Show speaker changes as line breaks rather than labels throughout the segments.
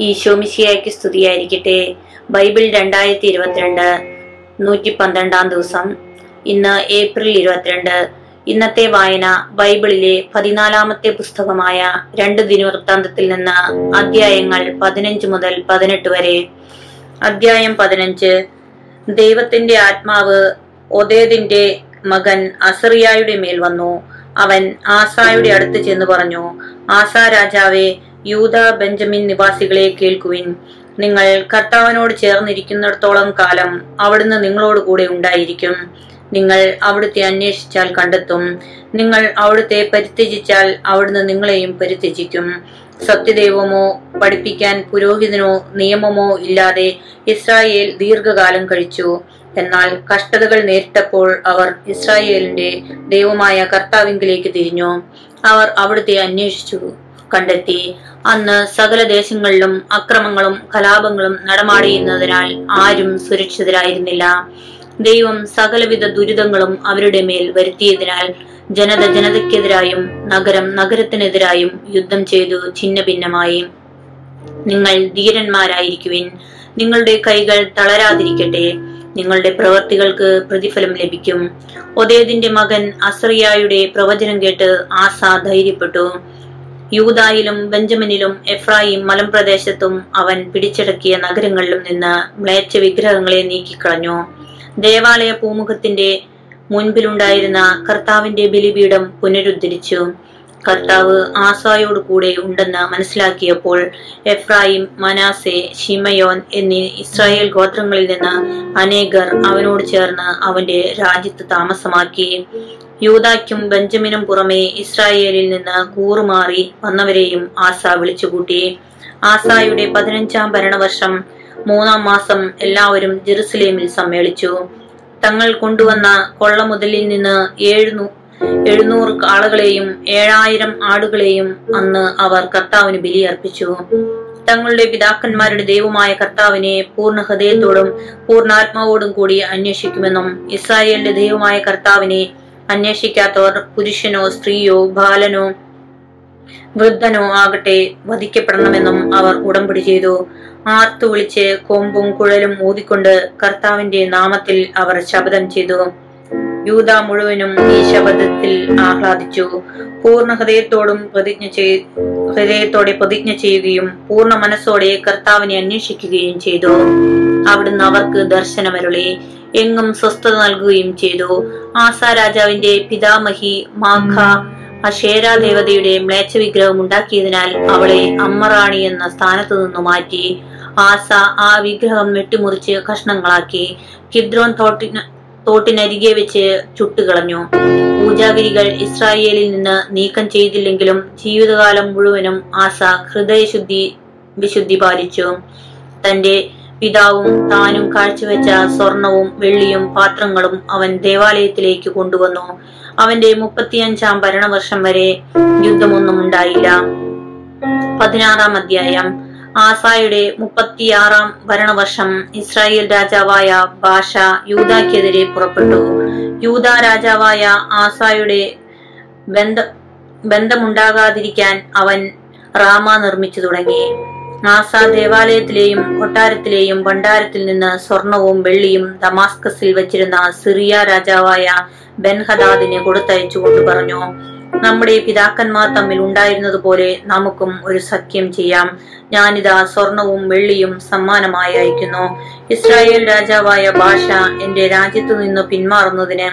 ഈശോമിശിയായ്ക്ക് സ്തുതിയായിരിക്കട്ടെ. ബൈബിൾ രണ്ടായിരത്തി ഇരുപത്തിരണ്ട് നൂറ്റി പന്ത്രണ്ടാം ദിവസം. ഇന്ന് ഏപ്രിൽ ഇരുപത്തിരണ്ട്. ഇന്നത്തെ വായന ബൈബിളിലെ പതിനാലാമത്തെ പുസ്തകമായ രണ്ട് ദിനവൃത്താന്തത്തിൽ നിന്ന് അധ്യായങ്ങൾ പതിനഞ്ച് മുതൽ പതിനെട്ട് വരെ. അധ്യായം പതിനഞ്ച്. ദൈവത്തിന്റെ ആത്മാവ് ഒതേദിന്റെ മകൻ അസറിയായുടെ മേൽ വന്നു. അവൻ ആസായുടെ അടുത്ത് ചെന്ന് പറഞ്ഞു ആസാ രാജാവേ യൂത ബെഞ്ചമിൻ നിവാസികളെ കേൾക്കുവിൻ. നിങ്ങൾ കർത്താവിനോട് ചേർന്നിരിക്കുന്നിടത്തോളം കാലം അവിടുന്ന് നിങ്ങളോട് കൂടെ ഉണ്ടായിരിക്കും. നിങ്ങൾ അവിടുത്തെ അന്വേഷിച്ചാൽ കണ്ടെത്തും. നിങ്ങൾ അവിടുത്തെ പരിത്യജിച്ചാൽ അവിടുന്ന് നിങ്ങളെയും പരിത്യജിക്കും. സത്യദൈവമോ പഠിപ്പിക്കാൻ പുരോഹിതനോ നിയമമോ ഇല്ലാതെ ഇസ്രായേൽ ദീർഘകാലം കഴിച്ചു. എന്നാൽ കഷ്ടതകൾ നേരിട്ടപ്പോൾ അവർ ഇസ്രായേലിന്റെ ദൈവമായ കർത്താവിങ്കിലേക്ക് തിരിഞ്ഞു. അവർ അവിടുത്തെ അന്വേഷിച്ചു. കണ്ടെത്തി. അന്ന് സകല ദേശങ്ങളിലും അക്രമങ്ങളും കലാപങ്ങളും നടമാടിയുന്നതിനാൽ ആരും സുരക്ഷിതരായിരുന്നില്ല. ദൈവം സകലവിധ ദുരിതങ്ങളും അവരുടെ മേൽ വരുത്തിയതിനാൽ ജനത ജനതയ്ക്കെതിരായും നഗരം നഗരത്തിനെതിരായും യുദ്ധം ചെയ്തു ഛിന്ന ഭിന്നമായി നിങ്ങൾ ധീരന്മാരായിരിക്കുവിൻ. നിങ്ങളുടെ കൈകൾ തളരാതിരിക്കട്ടെ. നിങ്ങളുടെ പ്രവർത്തികൾക്ക് പ്രതിഫലം ലഭിക്കും. ഒതേദിന്റെ മകൻ അസ്രിയായുടെ പ്രവചനം കേട്ട് ആസ ധൈര്യപ്പെട്ടു. യൂതായിലും ബെഞ്ചമിനിലും എഫ്രായിം മലമ്പ്രദേശത്തും അവൻ പിടിച്ചടക്കിയ നഗരങ്ങളിലും നിന്ന് മ്ലേച്ഛ വിഗ്രഹങ്ങളെ നീക്കിക്കളഞ്ഞു. ദേവാലയ പൂമുഖത്തിന്റെ മുൻപിലുണ്ടായിരുന്ന കർത്താവിന്റെ ബലിപീഠം പുനരുദ്ധരിച്ചു. കർത്താവ് ആസായോട് കൂടെ ഉണ്ടെന്ന് മനസ്സിലാക്കിയപ്പോൾ എഫ്രായിം മനാസെ ഷിമയോൻ എന്നീ ഇസ്രായേൽ ഗോത്രങ്ങളിൽ നിന്ന് അനേകർ അവനോട് ചേർന്ന് അവന്റെ രാജ്യത്ത് താമസമാക്കി. യൂതായ്ക്കും ബെഞ്ചമിനും പുറമെ ഇസ്രായേലിൽ നിന്ന് കൂറുമാറി വന്നവരെയും ആസ വിളിച്ചുകൂട്ടി. ആസായുടെ പതിനഞ്ചാം ഭരണവർഷം മൂന്നാം മാസം എല്ലാവരും ജെറുസലേമിൽ സമ്മേളിച്ചു. തങ്ങൾ കൊണ്ടുവന്ന കൊള്ള മുതലിൽ നിന്ന് ഏഴുന്നു എഴുന്നൂറ് ആളുകളെയും ഏഴായിരം ആടുകളെയും അന്ന് അവർ കർത്താവിന് ബലിയർപ്പിച്ചു. തങ്ങളുടെ പിതാക്കന്മാരുടെ ദൈവമായ കർത്താവിനെ പൂർണ ഹൃദയത്തോടും പൂർണാത്മാവോടും കൂടി അന്വേഷിക്കുമെന്നും ഇസ്രായേലിന്റെ ദൈവമായ കർത്താവിനെ അന്വേഷിക്കാത്തവർ പുരുഷനോ സ്ത്രീയോ ബാലനോ വൃദ്ധനോ ആകട്ടെ വധിക്കപ്പെടണമെന്നും അവർ ഉടമ്പടി ചെയ്തു. ആർത്തു വിളിച്ച് കൊമ്പും കുഴലും ഊതിക്കൊണ്ട് കർത്താവിന്റെ നാമത്തിൽ അവർ ശപഥം ചെയ്തു. യൂത മുഴുവനും ഈ ശപഥത്തിൽ ആഹ്ലാദിച്ചു. പൂർണ ഹൃദയത്തോടും പ്രതിജ്ഞ ചെയ് ഹൃദയത്തോടെ പ്രതിജ്ഞ ചെയ്യുകയും പൂർണ മനസ്സോടെ കർത്താവിനെ അന്വേഷിക്കുകയും ചെയ്തു. അവിടുന്ന് അവർക്ക് ദർശനമരുളി. എങ്ങും സ്വസ്ഥത നൽകുകയും ചെയ്തു. ആസാ രാജാവിന്റെ പിതാമഹി മാഖ അഷേര ദേവതയുടെ മ്ലേച്ഛ വിഗ്രഹം ഉണ്ടാക്കിയതിനാൽ അവളെ അമ്മറാണി എന്ന സ്ഥാനത്തു നിന്ന് മാറ്റി ആസ ആ വിഗ്രഹം വെട്ടിമുറിച്ച് കഷ്ണങ്ങളാക്കി കിദ്രോൻ തോട്ടിന് തോട്ടിനരികെ വെച്ച് ചുട്ടുകളഞ്ഞു. പൂജാഗിരികൾ ഇസ്രായേലിൽ നിന്ന് നീക്കം ചെയ്തില്ലെങ്കിലും ജീവിതകാലം മുഴുവനും ആസ ഹൃദയശുദ്ധി വിശുദ്ധി പാലിച്ചു. തന്റെ പിതാവും താനും കാഴ്ചവെച്ച സ്വർണവും വെള്ളിയും പാത്രങ്ങളും അവൻ ദേവാലയത്തിലേക്ക് കൊണ്ടുവന്നു. അവന്റെ മുപ്പത്തിയഞ്ചാം ഭരണവർഷം വരെ യുദ്ധമൊന്നും ഉണ്ടായില്ല. പതിനാറാം അധ്യായം. ആസായുടെ മുപ്പത്തിയാറാം ഭരണവർഷം ഇസ്രായേൽ രാജാവായ ബാഷ യൂതാക്കെതിരെ പുറപ്പെട്ടു. യൂത രാജാവായ ആസായുടെ ബന്ധ ബന്ധമുണ്ടാകാതിരിക്കാൻ അവൻ റാമ നിർമ്മിച്ചു തുടങ്ങി. ആസ ദേവാലയത്തിലെയും കൊട്ടാരത്തിലെയും ഭണ്ഡാരത്തിൽ നിന്ന് സ്വർണവും വെള്ളിയും ദമാസ്കസിൽ വെച്ചിരുന്ന സിറിയ രാജാവായ ബെൻഹദാദിന് കൊടുത്തയച്ചു കൊണ്ട് പറഞ്ഞു നമ്മുടെ പിതാക്കന്മാർ തമ്മിൽ ഉണ്ടായിരുന്നതുപോലെ നമുക്കും ഒരു സഖ്യം ചെയ്യാം. ഞാനിതാ സ്വർണവും വെള്ളിയും സമ്മാനമായി അയക്കുന്നു. ഇസ്രായേൽ രാജാവായ ഭാഷ എന്റെ രാജ്യത്തു നിന്ന് പിന്മാറുന്നതിന്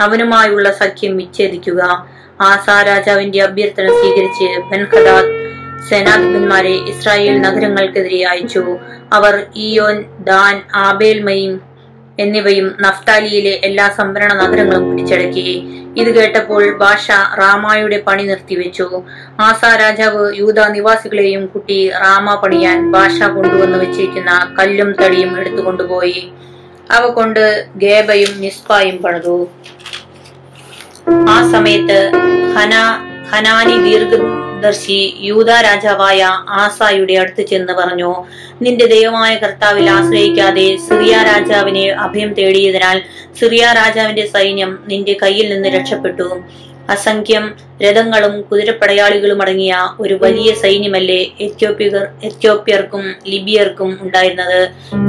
അവനുമായുള്ള സഖ്യം വിച്ഛേദിക്കുക. ആസാ രാജാവിന്റെ അഭ്യർത്ഥന സ്വീകരിച്ച് ബെൻഖദാദ് സേനാധിപന്മാരെ ഇസ്രായേൽ നഗരങ്ങൾക്കെതിരെ അയച്ചു. അവർ ഇയോൻ ദാൻ ആബേൽമയും എന്നിവയും നഫ്താലിയിലെ എല്ലാ സംഭരണ നഗരങ്ങളും പിടിച്ചടക്കി. ഇത് കേട്ടപ്പോൾ ഭാഷ റാമായുടെ പണി നിർത്തിവെച്ചു. ആസ രാജാവ് യൂത നിവാസികളെയും കുട്ടി റാമ പണിയാൻ ഭാഷ കൊണ്ടുവന്ന് വെച്ചിരിക്കുന്ന കല്ലും തടിയും എടുത്തുകൊണ്ടുപോയി. അവ കൊണ്ട് ഗേബയും നിസ്പായും പണിതു. ആ സമയത്ത് ഹന ഹനാനി ദീർഘദർശി യൂത രാജാവായ ആസായുടെ അടുത്ത് ചെന്ന് പറഞ്ഞു നിന്റെ ദൈവമായ കർത്താവിൽ ആശ്രയിക്കാതെ സിറിയ രാജാവിനെ അഭയം തേടിയതിനാൽ സിറിയ രാജാവിന്റെ സൈന്യം നിന്റെ കയ്യിൽ നിന്ന് രക്ഷപ്പെട്ടു. അസംഖ്യം രഥങ്ങളും കുതിരപ്പടയാളികളും അടങ്ങിയ ഒരു വലിയ സൈന്യമല്ലേ എത്യോപ്യർ എത്യോപ്യർക്കും ലിബിയർക്കും ഉണ്ടായിരുന്നത്?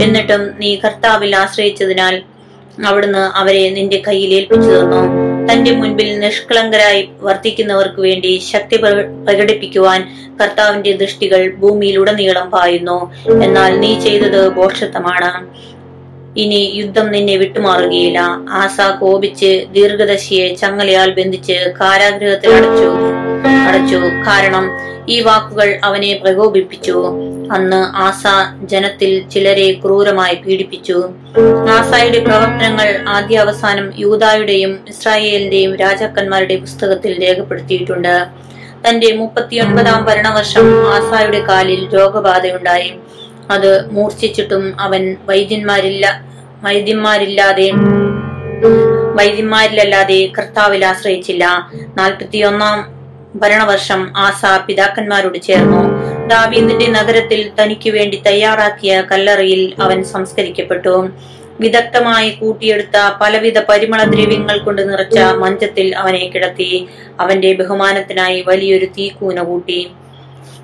എന്നിട്ടും നീ കർത്താവിൽ ആശ്രയിച്ചതിനാൽ അവിടുന്ന് അവരെ നിന്റെ കയ്യിൽ ഏൽപ്പിച്ചു തന്നു. തന്റെ മുൻപിൽ നിഷ്കളങ്കരായി വർത്തിക്കുന്നവർക്ക് വേണ്ടി ശക്തി പ്ര- പ്രകടിപ്പിക്കുവാൻ കർത്താവിന്റെ ദൃഷ്ടികൾ ഭൂമിയിൽ ഭൂമിയിലുടനീളം പായുന്നു. എന്നാൽ നീ ചെയ്തത് ബോഷത്വമാണ് ഇനി യുദ്ധം നിന്നെ വിട്ടുമാറുകയില്ല. ആസ കോപിച്ച് ദീർഘദശിയെ ചങ്ങലയാൽ ബന്ധിച്ച് കാരാഗ്രഹത്തിൽ അടച്ചു. അടച്ചു. കാരണം ഈ വാക്കുകൾ അവനെ പ്രകോപിപ്പിച്ചു. അന്ന് ആസ ജനത്തിൽ ചിലരെ ക്രൂരമായി പീഡിപ്പിച്ചു. ആസായുടെ പ്രവർത്തനങ്ങൾ ആദ്യ അവസാനം യൂതായുടെയും ഇസ്രായേലിന്റെയും രാജാക്കന്മാരുടെ പുസ്തകത്തിൽ രേഖപ്പെടുത്തിയിട്ടുണ്ട്. തന്റെ മുപ്പത്തിയൊൻപതാം ഭരണവർഷം ആസായുടെ കാലിൽ രോഗബാധയുണ്ടായി. അത് മൂർച്ഛിച്ചിട്ടും അവൻ വൈദ്യന്മാരില്ല വൈദ്യന്മാരില്ലാതെ വൈദ്യന്മാരിലല്ലാതെ കർത്താവിൽ ആശ്രയിച്ചില്ല. നാൽപ്പത്തിയൊന്നാം ഭരണവർഷം ആസാ പിതാക്കന്മാരോട് ചേർന്നു. ദാവീദിന്റെ നഗരത്തിൽ തനിക്ക് വേണ്ടി തയ്യാറാക്കിയ കല്ലറയിൽ അവൻ സംസ്കരിക്കപ്പെട്ടു. വിദഗ്ധമായി കൂട്ടിയെടുത്ത പലവിധ പരിമള ദ്രവ്യങ്ങൾ കൊണ്ട് നിറച്ച മഞ്ചത്തിൽ അവനെ കിടത്തി അവന്റെ ബഹുമാനത്തിനായി വലിയൊരു തീക്കൂന കൂട്ടി.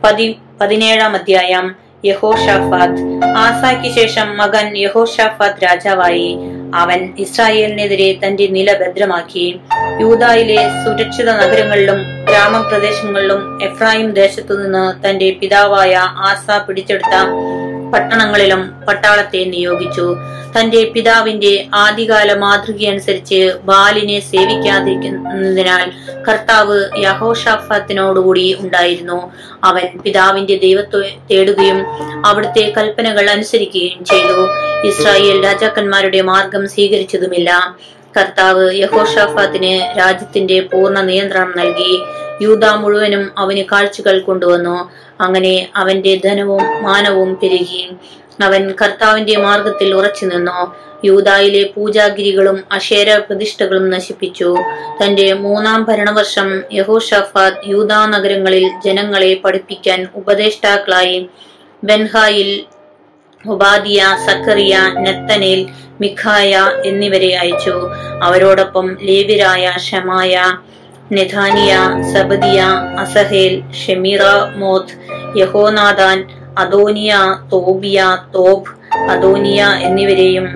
പതി പതിനേഴാം അധ്യായം യഹോഷാഫാത്ത് ആസായ്ക്ക് ശേഷം മകൻ യഹോഷാഫാത്ത് രാജാവായി. അവൻ ഇസ്രായേലിനെതിരെ തന്റെ നില ഭദ്രമാക്കുകയും യൂതായിലെ സുരക്ഷിത നഗരങ്ങളിലും ഗ്രാമപ്രദേശങ്ങളിലും എഫ്രായിം ദേശത്തു നിന്ന് തന്റെ പിതാവായ ആസ പിടിച്ചെടുത്ത പട്ടണങ്ങളിലും പട്ടാളത്തെ നിയോഗിച്ചു. തന്റെ പിതാവിന്റെ ആദ്യകാല മാതൃകയനുസരിച്ച് ബാലിനെ സേവിക്കാതിരിക്കുന്നതിനാൽ കർത്താവ് യഹോഷാഫത്തിനോടുകൂടി ഉണ്ടായിരുന്നു. അവൻ പിതാവിന്റെ ദൈവത്തെ തേടുകയും അവിടുത്തെ കൽപ്പനകൾ അനുസരിക്കുകയും ചെയ്തു. ഇസ്രായേൽ രാജാക്കന്മാരുടെ മാർഗം സ്വീകരിച്ചതുമില്ല. കർത്താവ് യഹോഷാഫാത്തിന് രാജ്യത്തിന്റെ പൂർണ നിയന്ത്രണം നൽകി. യൂത മുഴുവനും അവന് കാഴ്ചകൾ കൊണ്ടുവന്നു. അങ്ങനെ അവന്റെ ധനവും മാനവും പെരുകി. അവൻ കർത്താവിന്റെ മാർഗത്തിൽ ഉറച്ചു നിന്നു. യൂതായിലെ പൂജാഗിരികളും അശേര പ്രതിഷ്ഠകളും നശിപ്പിച്ചു. തന്റെ മൂന്നാം ഭരണവർഷം യഹോഷഫാദ് യൂതാ നഗരങ്ങളിൽ ജനങ്ങളെ പഠിപ്പിക്കാൻ ഉപദേഷ്ടാക്കളായി. ബെൻഹായിൽ ഉപാധിയ സക്കറിയ നെത്തനേൽ മിഖായ എന്നിവരെ അയച്ചു. അവരോടൊപ്പം ലേവിരായ ഷമായ നെഥാനിയ സബദിയ അസഹേൽ ഷെമീറ മോത്ത് യഹോനാദാൻ അദോനിയ തോബിയ തോബ് അദോനിയ എന്നിവരെയും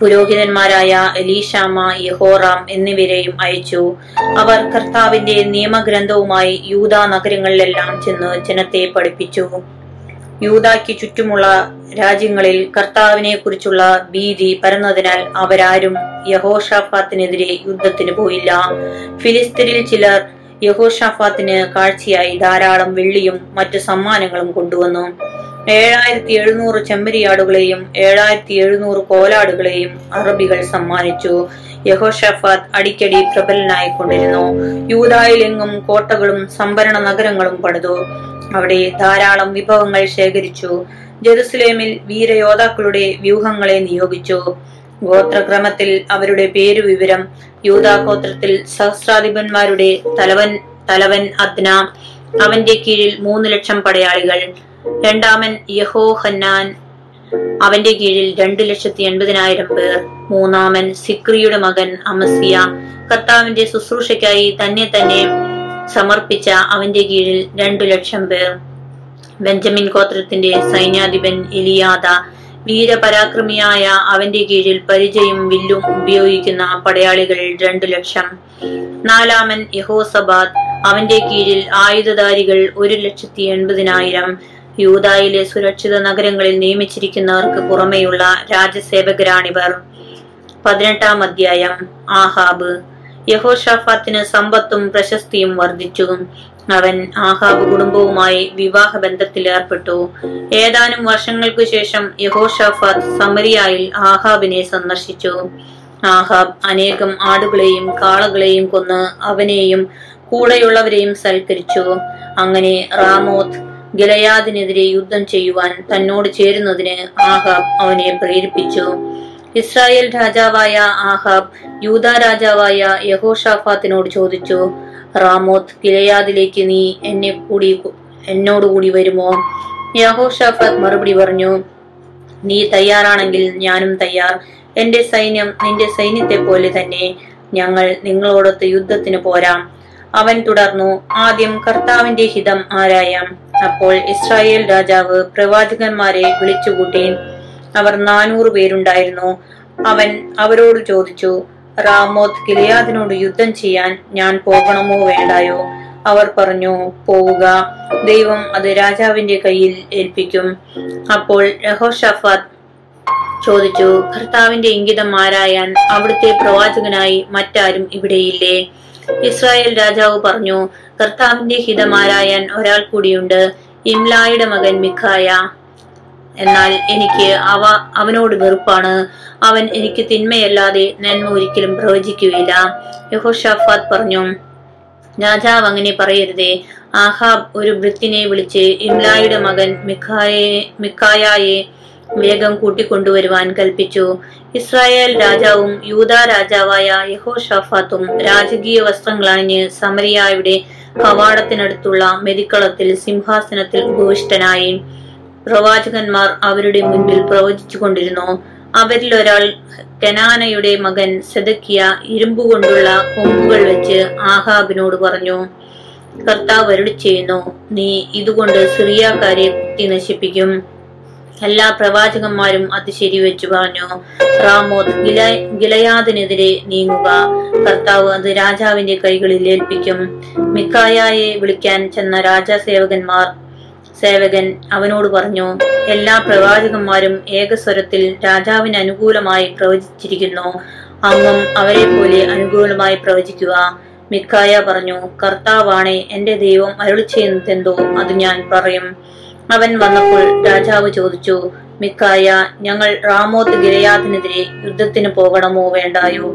പുരോഹിതന്മാരായ എലീഷാമ യഹോറാം എന്നിവരെയും അയച്ചു. അവർ കർത്താവിന്റെ നിയമഗ്രന്ഥവുമായി യൂത നഗരങ്ങളിലെല്ലാം ചെന്ന് ജനത്തെ പഠിപ്പിച്ചു. യൂതാക്ക് ചുറ്റുമുള്ള രാജ്യങ്ങളിൽ കർത്താവിനെ കുറിച്ചുള്ള ഭീതി പരന്നതിനാൽ അവരാരും യഹോഷാഫാത്തിനെതിരെ യുദ്ധത്തിന് പോയില്ല. ഫിലിസ്തീനിൽ ചിലർ യഹോഷാഫാത്തിന് കാഴ്ചയായി ധാരാളം വെള്ളിയും മറ്റു സമ്മാനങ്ങളും കൊണ്ടുവന്നു. ഏഴായിരത്തി എഴുന്നൂറ് ചെമ്മരിയാടുകളെയും ഏഴായിരത്തി എഴുന്നൂറ് കോലാടുകളെയും അറബികൾ സമ്മാനിച്ചു. യഹോഷഫാത്ത് അടിക്കടി പ്രബലനായിക്കൊണ്ടിരുന്നു. യൂതായിലെങ്ങും കോട്ടകളും സംഭരണ നഗരങ്ങളും പണിതു. അവിടെ ധാരാളം വിഭവങ്ങൾ ശേഖരിച്ചു. ജെറുസലേമിൽ വീരയോദ്ധാക്കളുടെ വ്യൂഹങ്ങളെ നിയോഗിച്ചു. ഗോത്രക്രമത്തിൽ അവരുടെ പേരു വിവരം യൂതാ ഗോത്രത്തിൽ സഹസ്രാധിപന്മാരുടെ തലവൻ തലവൻ അദ്ന അവന്റെ കീഴിൽ മൂന്ന് ലക്ഷം പടയാളികൾ രണ്ടാമൻ യഹോഹന്നാൻ അവന്റെ കീഴിൽ രണ്ടു ലക്ഷത്തി എൺപതിനായിരം പേർ മൂന്നാമൻ സിക്രിയുടെ മകൻ അമസിയ കർത്താവിന്റെ ശുശ്രൂഷയ്ക്കായി തന്നെ തന്നെ സമർപ്പിച്ച അവന്റെ കീഴിൽ രണ്ടു ലക്ഷം പേർ. ബെഞ്ചമിൻ ഗോത്രത്തിന്റെ സൈന്യാധിപൻ എലിയാദ വീരപരാക്രമിയായ അവന്റെ കീഴിൽ പരിചയും വില്ലും ഉപയോഗിക്കുന്ന പടയാളികൾ രണ്ടു ലക്ഷം. നാലാമൻ യഹോസബാദ് അവന്റെ കീഴിൽ ആയുധധാരികൾ ഒരു ലക്ഷത്തി എൺപതിനായിരം. യൂതായിലെ സുരക്ഷിത നഗരങ്ങളിൽ നിയമിച്ചിരിക്കുന്നവർക്ക് പുറമെയുള്ള രാജസേവകരാണിവർ പതിനെട്ടാം അധ്യായം. ആഹാബ്. യഹോഷാഫാത്തിന് സമ്പത്തും പ്രശസ്തിയും വർദ്ധിച്ചു. അവൻ ആഹാബ് കുടുംബവുമായി വിവാഹ ബന്ധത്തിൽ ഏർപ്പെട്ടു. ഏതാനും വർഷങ്ങൾക്കു ശേഷം യഹോഷാഫാത്ത് സമരിയായിൽ ആഹാബിനെ സന്ദർശിച്ചു. ആഹാബ് അനേകം ആടുകളെയും കാളകളെയും കൊന്ന് അവനെയും കൂടെയുള്ളവരെയും സൽക്കരിച്ചു. അങ്ങനെ റാമോത്ത് ഗലയാദിനെതിരെ യുദ്ധം ചെയ്യുവാൻ തന്നോട് ചേരുന്നതിന് ആഹാബ് അവനെ പ്രേരിപ്പിച്ചു. ഇസ്രായേൽ രാജാവായ ആഹാബ് യൂത രാജാവായ യഹോഷാഫാത്തിനോട് ചോദിച്ചു റാമോത്ത് ഗിലയാദിലേക്ക് നീ എന്നെ കൂടി എന്നോടുകൂടി വരുമോ? യഹോഷാഫാത്ത് മറുപടി പറഞ്ഞു നീ തയ്യാറാണെങ്കിൽ ഞാനും തയ്യാർ. എന്റെ സൈന്യം നിന്റെ സൈന്യത്തെ പോലെ തന്നെ ഞങ്ങൾ നിങ്ങളോടൊത്ത് യുദ്ധത്തിന് പോരാം. അവൻ തുടർന്നു ആദ്യം കർത്താവിന്റെ ഹിതം ആരായാം? അപ്പോൾ ഇസ്രായേൽ രാജാവ് പ്രവാചകന്മാരെ വിളിച്ചുകൂട്ടി അവർ നാനൂറ് പേരുണ്ടായിരുന്നു. അവൻ അവരോട് ചോദിച്ചു റാമോത്ത് ഗിലിയാദിനോട് യുദ്ധം ചെയ്യാൻ ഞാൻ പോകണമോ വേണ്ടായോ? അവർ പറഞ്ഞു പോവുക. ദൈവം അത് രാജാവിന്റെ കയ്യിൽ ഏൽപ്പിക്കും. അപ്പോൾ രഹോഷഫാദ് ചോദിച്ചു കർത്താവിന്റെ ഇംഗിതം ആരായാൻ അവിടുത്തെ പ്രവാചകനായി മറ്റാരും ഇവിടെയില്ലേ? ഇസ്രായേൽ രാജാവ് പറഞ്ഞു കർത്താവിന്റെ ഹിതമാരായാൻ ഒരാൾ കൂടിയുണ്ട്. ഇംലായുടെ മകൻ മിഖായ. എന്നാൽ എനിക്ക് അവ അവനോട് വെറുപ്പാണ്. അവൻ എനിക്ക് തിന്മയല്ലാതെ നന്മ ഒരിക്കലും പ്രവചിക്കുകയില്ല. യഹോഷാഫാദ് പറഞ്ഞു രാജാവ് അങ്ങനെ പറയരുതേ. ആഹാബ് ഒരു വൃത്തിനെ വിളിച്ച് ഇംലായുടെ മകൻ മിഖായെ മിക്കായെ വേഗം കൂട്ടിക്കൊണ്ടുവരുവാൻ കൽപ്പിച്ചു. ഇസ്രായേൽ രാജാവും യൂത രാജാവായ യഹോ ഷഫാത്തും രാജകീയ വസ്ത്രങ്ങളണിഞ്ഞ് സമരിയായുടെ കവാടത്തിനടുത്തുള്ള മെതിക്കളത്തിൽ സിംഹാസനത്തിൽ ഉപവിഷ്ടനായി. പ്രവാചകന്മാർ അവരുടെ മുൻപിൽ പ്രവചിച്ചു കൊണ്ടിരുന്നു അവരിൽ ഒരാൾ കനാനയുടെ മകൻ സെദക്കിയ ഇരുമ്പുകൊണ്ടുള്ള കൊമ്പുകൾ വെച്ച് ആഹാബിനോട് പറഞ്ഞു കർത്താവ് അരുളി ചെയ്യുന്നു നീ ഇതുകൊണ്ട് സിറിയാക്കാരെ കുത്തി നശിപ്പിക്കും. എല്ലാ പ്രവാചകന്മാരും അത് ശരിവെച്ചു പറഞ്ഞു. റാമോത്ത് ഗില ഗിലയാദിനെതിരെ നീങ്ങുക. കർത്താവ് അത് രാജാവിന്റെ കൈകളിൽ ഏൽപ്പിക്കും. മിക്കായയെ വിളിക്കാൻ ചെന്ന രാജാസേവകന്മാർ സേവകൻ അവനോട് പറഞ്ഞു എല്ലാ പ്രവാചകന്മാരും ഏകസ്വരത്തിൽ രാജാവിന് അനുകൂലമായി പ്രവചിച്ചിരിക്കുന്നു. അങ്ങും അവരെ പോലെ അനുകൂലമായി പ്രവചിക്കുക. മിക്കായ പറഞ്ഞു കർത്താവാണ് എന്റെ ദൈവം അരുളി ചെയ്യുന്നതെന്തോ അത് ഞാൻ പറയും. അവൻ വന്നപ്പോൾ രാജാവ് ചോദിച്ചു മിക്കായ ഞങ്ങൾ റാമോത്ത് ഗിരയാദിനെതിരെ യുദ്ധത്തിന് പോകണമോ വേണ്ടായോ?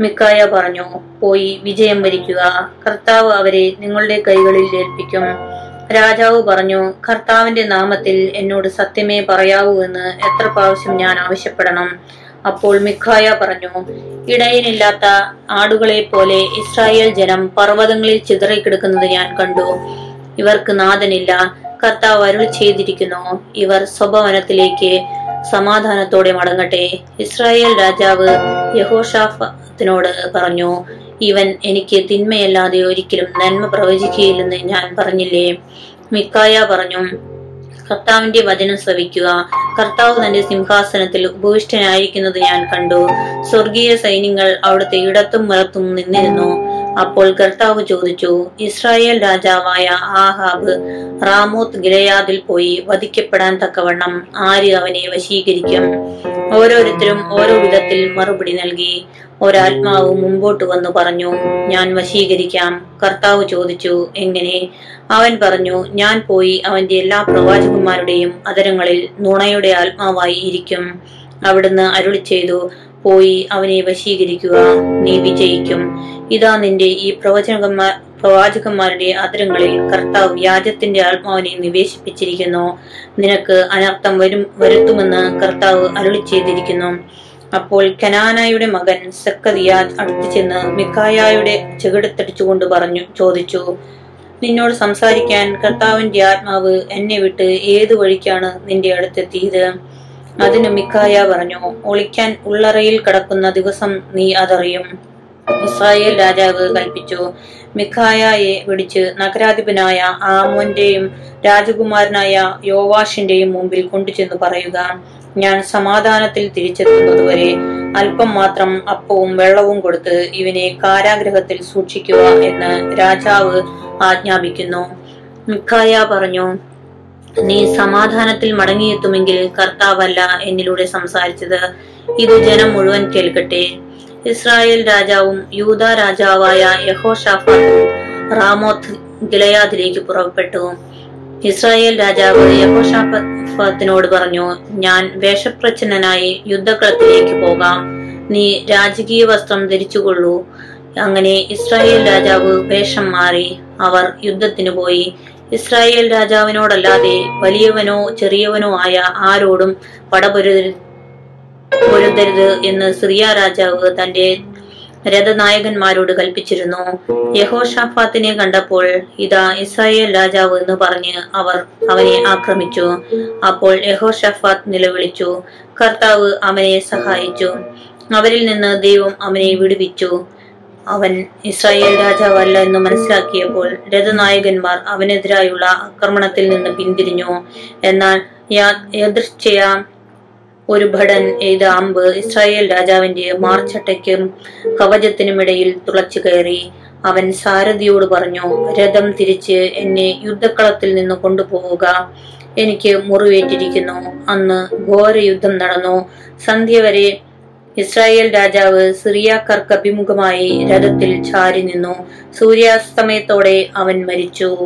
മിക്കായ പറഞ്ഞു പോയി വിജയം വരിക്കുക. കർത്താവ് അവരെ നിങ്ങളുടെ കൈകളിൽ ഏൽപ്പിക്കും. രാജാവ് പറഞ്ഞു കർത്താവിന്റെ നാമത്തിൽ എന്നോട് സത്യമേ പറയാവൂ എന്ന് എത്ര പ്രാവശ്യം ഞാൻ ആവശ്യപ്പെടണം. അപ്പോൾ മിഖായ പറഞ്ഞു ഇടയനില്ലാത്ത ആടുകളെ പോലെ ഇസ്രായേൽ ജനം പർവതങ്ങളിൽ ചിതറിക്കിടക്കുന്നത് ഞാൻ കണ്ടു. ഇവർക്ക് നാഥനില്ല. കർത്താവ് അരുൾ ചെയ്തിരിക്കുന്നു. ഇവർ സ്വഭവനത്തിലേക്ക് സമാധാനത്തോടെ മടങ്ങട്ടെ. ഇസ്രായേൽ രാജാവ് യഹോഷാഫത്തിനോട് പറഞ്ഞു ഇവൻ എനിക്ക് തിന്മയല്ലാതെ ഒരിക്കലും നന്മ പ്രവചിക്കുകയില്ലെന്ന് ഞാൻ പറഞ്ഞില്ലേ? മിക്കായ പറഞ്ഞു കർത്താവിന്റെ വചനം ശ്രവിക്കുക. കർത്താവ് തന്റെ സിംഹാസനത്തിൽ ഉപവിഷ്ടനായിരിക്കുന്നത് ഞാൻ കണ്ടു. സ്വർഗീയ സൈന്യങ്ങൾ അവിടുത്തെ ഇടത്തും വലത്തും നിന്നിരുന്നു. അപ്പോൾ കർത്താവ് ചോദിച്ചു ഇസ്രായേൽ രാജാവായ ആഹാബ് റാമോത്ത് ഗിലയാദിൽ പോയി വധിക്കപ്പെടാൻ തക്കവണ്ണം ആര് അവനെ വശീകരിക്കും? ഓരോരുത്തരും ഓരോ വിധത്തിൽ മറുപടി നൽകി. ഒരാത്മാവ് മുമ്പോട്ട് വന്നു പറഞ്ഞു ഞാൻ വശീകരിക്കാം. കർത്താവ് ചോദിച്ചു എങ്ങനെ? അവൻ പറഞ്ഞു ഞാൻ പോയി അവന്റെ എല്ലാ പ്രവാചകന്മാരുടെയും അതരങ്ങളിൽ നുണയുടെ ആത്മാവായി ഇരിക്കും. അവിടുന്ന് അരുളി ചെയ്തു പോയി അവനെ വശീകരിക്കുക നീ വിജയിക്കും. ഇതാ നിന്റെ ഈ പ്രവചനകന്മാർ പ്രവാചകന്മാരുടെ അതിരങ്ങളിൽ കർത്താവ് വ്യാജത്തിന്റെ ആത്മാവിനെ നിവേശിപ്പിച്ചിരിക്കുന്നു. നിനക്ക് അനർത്ഥം വരും വരുത്തുമെന്ന് കർത്താവ് അരുളി ചെയ്തിരിക്കുന്നു. അപ്പോൾ കനാനായുടെ മകൻ സക്കതിയാദ് അടുത്തു ചെന്ന് മിക്കായായുടെ ചെകിടത്തടിച്ചുകൊണ്ട് പറഞ്ഞു ചോദിച്ചു നിന്നോട് സംസാരിക്കാൻ കർത്താവിന്റെ ആത്മാവ് എന്നെ വിട്ട് ഏതു വഴിക്കാണ് നിന്റെ അടുത്തെത്തിയത്? അതിന് മിക്കായ പറഞ്ഞു ഒളിക്കാൻ ഉള്ളറയിൽ കിടക്കുന്ന ദിവസം നീ അതറിയും. ഇസ്രായേൽ രാജാവ് കൽപ്പിച്ചു. മിഖായയെ പിടിച്ച് നഗരാധിപനായ ആമോന്റെയും രാജകുമാരനായ യോവാഷിന്റെയും മുമ്പിൽ കൊണ്ടുചെന്ന് പറയുക ഞാൻ സമാധാനത്തിൽ തിരിച്ചെത്തുന്നതുവരെ അല്പം മാത്രം അപ്പവും വെള്ളവും കൊടുത്ത് ഇവനെ കാരാഗ്രഹത്തിൽ സൂക്ഷിക്കുക എന്ന് രാജാവ് ആജ്ഞാപിക്കുന്നു. മിക്കായ പറഞ്ഞു നീ സമാധാനത്തിൽ മടങ്ങിയെത്തുമെങ്കിൽ കർത്താവല്ല എന്നിലൂടെ സംസാരിച്ചത്. ഇത് ജനം മുഴുവൻ കേൾക്കട്ടെ. ഇസ്രായേൽ രാജാവും യൂത രാജാവായ യഹോഷാഫാത്തും റാമോത്ത് ഗിലയാദിലേക്ക് പുറപ്പെട്ടു. ഇസ്രായേൽ രാജാവ് യഹോഷാഫത്തിനോട് പറഞ്ഞു ഞാൻ വേഷപ്രച്ഛന്നനായി യുദ്ധക്കളത്തിലേക്ക് പോകാം. നീ രാജകീയ വസ്ത്രം ധരിച്ചുകൊള്ളൂ. അങ്ങനെ ഇസ്രായേൽ രാജാവ് വേഷം മാറി അവർ യുദ്ധത്തിന് പോയി. ഇസ്രായേൽ രാജാവിനോടല്ലാതെ വലിയവനോ ചെറിയവനോ ആയ ആരോടും പടപൊരുതരുത് പൊരുതരുത് എന്ന് സിറിയ രാജാവ് തന്റെ രഥനായകന്മാരോട് കൽപ്പിച്ചിരുന്നു. യഹോഷാഫാത്തിനെ കണ്ടപ്പോൾ ഇതാ ഇസ്രായേൽ രാജാവ് എന്ന് പറഞ്ഞ് അവർ അവനെ ആക്രമിച്ചു. അപ്പോൾ യഹോഷാഫാത്ത് നിലവിളിച്ചു. കർത്താവ് അവനെ സഹായിച്ചു. അവരിൽ നിന്ന് ദൈവം അവനെ വിടുവിച്ചു. അവൻ ഇസ്രായേൽ രാജാവല്ല എന്ന് മനസ്സിലാക്കിയപ്പോൾ രഥനായകന്മാർ അവനെതിരായുള്ള ആക്രമണത്തിൽ നിന്ന് പിന്തിരിഞ്ഞു. എന്നാൽ യദൃച്ഛയ ഒരു ഭടൻ എയ്ത അമ്പ് ഇസ്രായേൽ രാജാവിന്റെ മാർച്ചട്ടയ്ക്കും കവചത്തിനുമിടയിൽ തുളച്ചു കയറി. അവൻ സാരഥിയോട് പറഞ്ഞു രഥം തിരിച്ച് എന്നെ യുദ്ധക്കളത്തിൽ നിന്ന് കൊണ്ടുപോവുക. എനിക്ക് മുറിവേറ്റിരിക്കുന്നു. അന്ന് ഘോര യുദ്ധം നടന്നു. സന്ധ്യ വരെ ഇസ്രായേൽ രാജാവ് സിറിയാക്കാർക്ക് അഭിമുഖമായി രഥത്തിൽ ചാരി നിന്നു. സൂര്യാസ്തമയത്തോടെ അവൻ മരിച്ചു.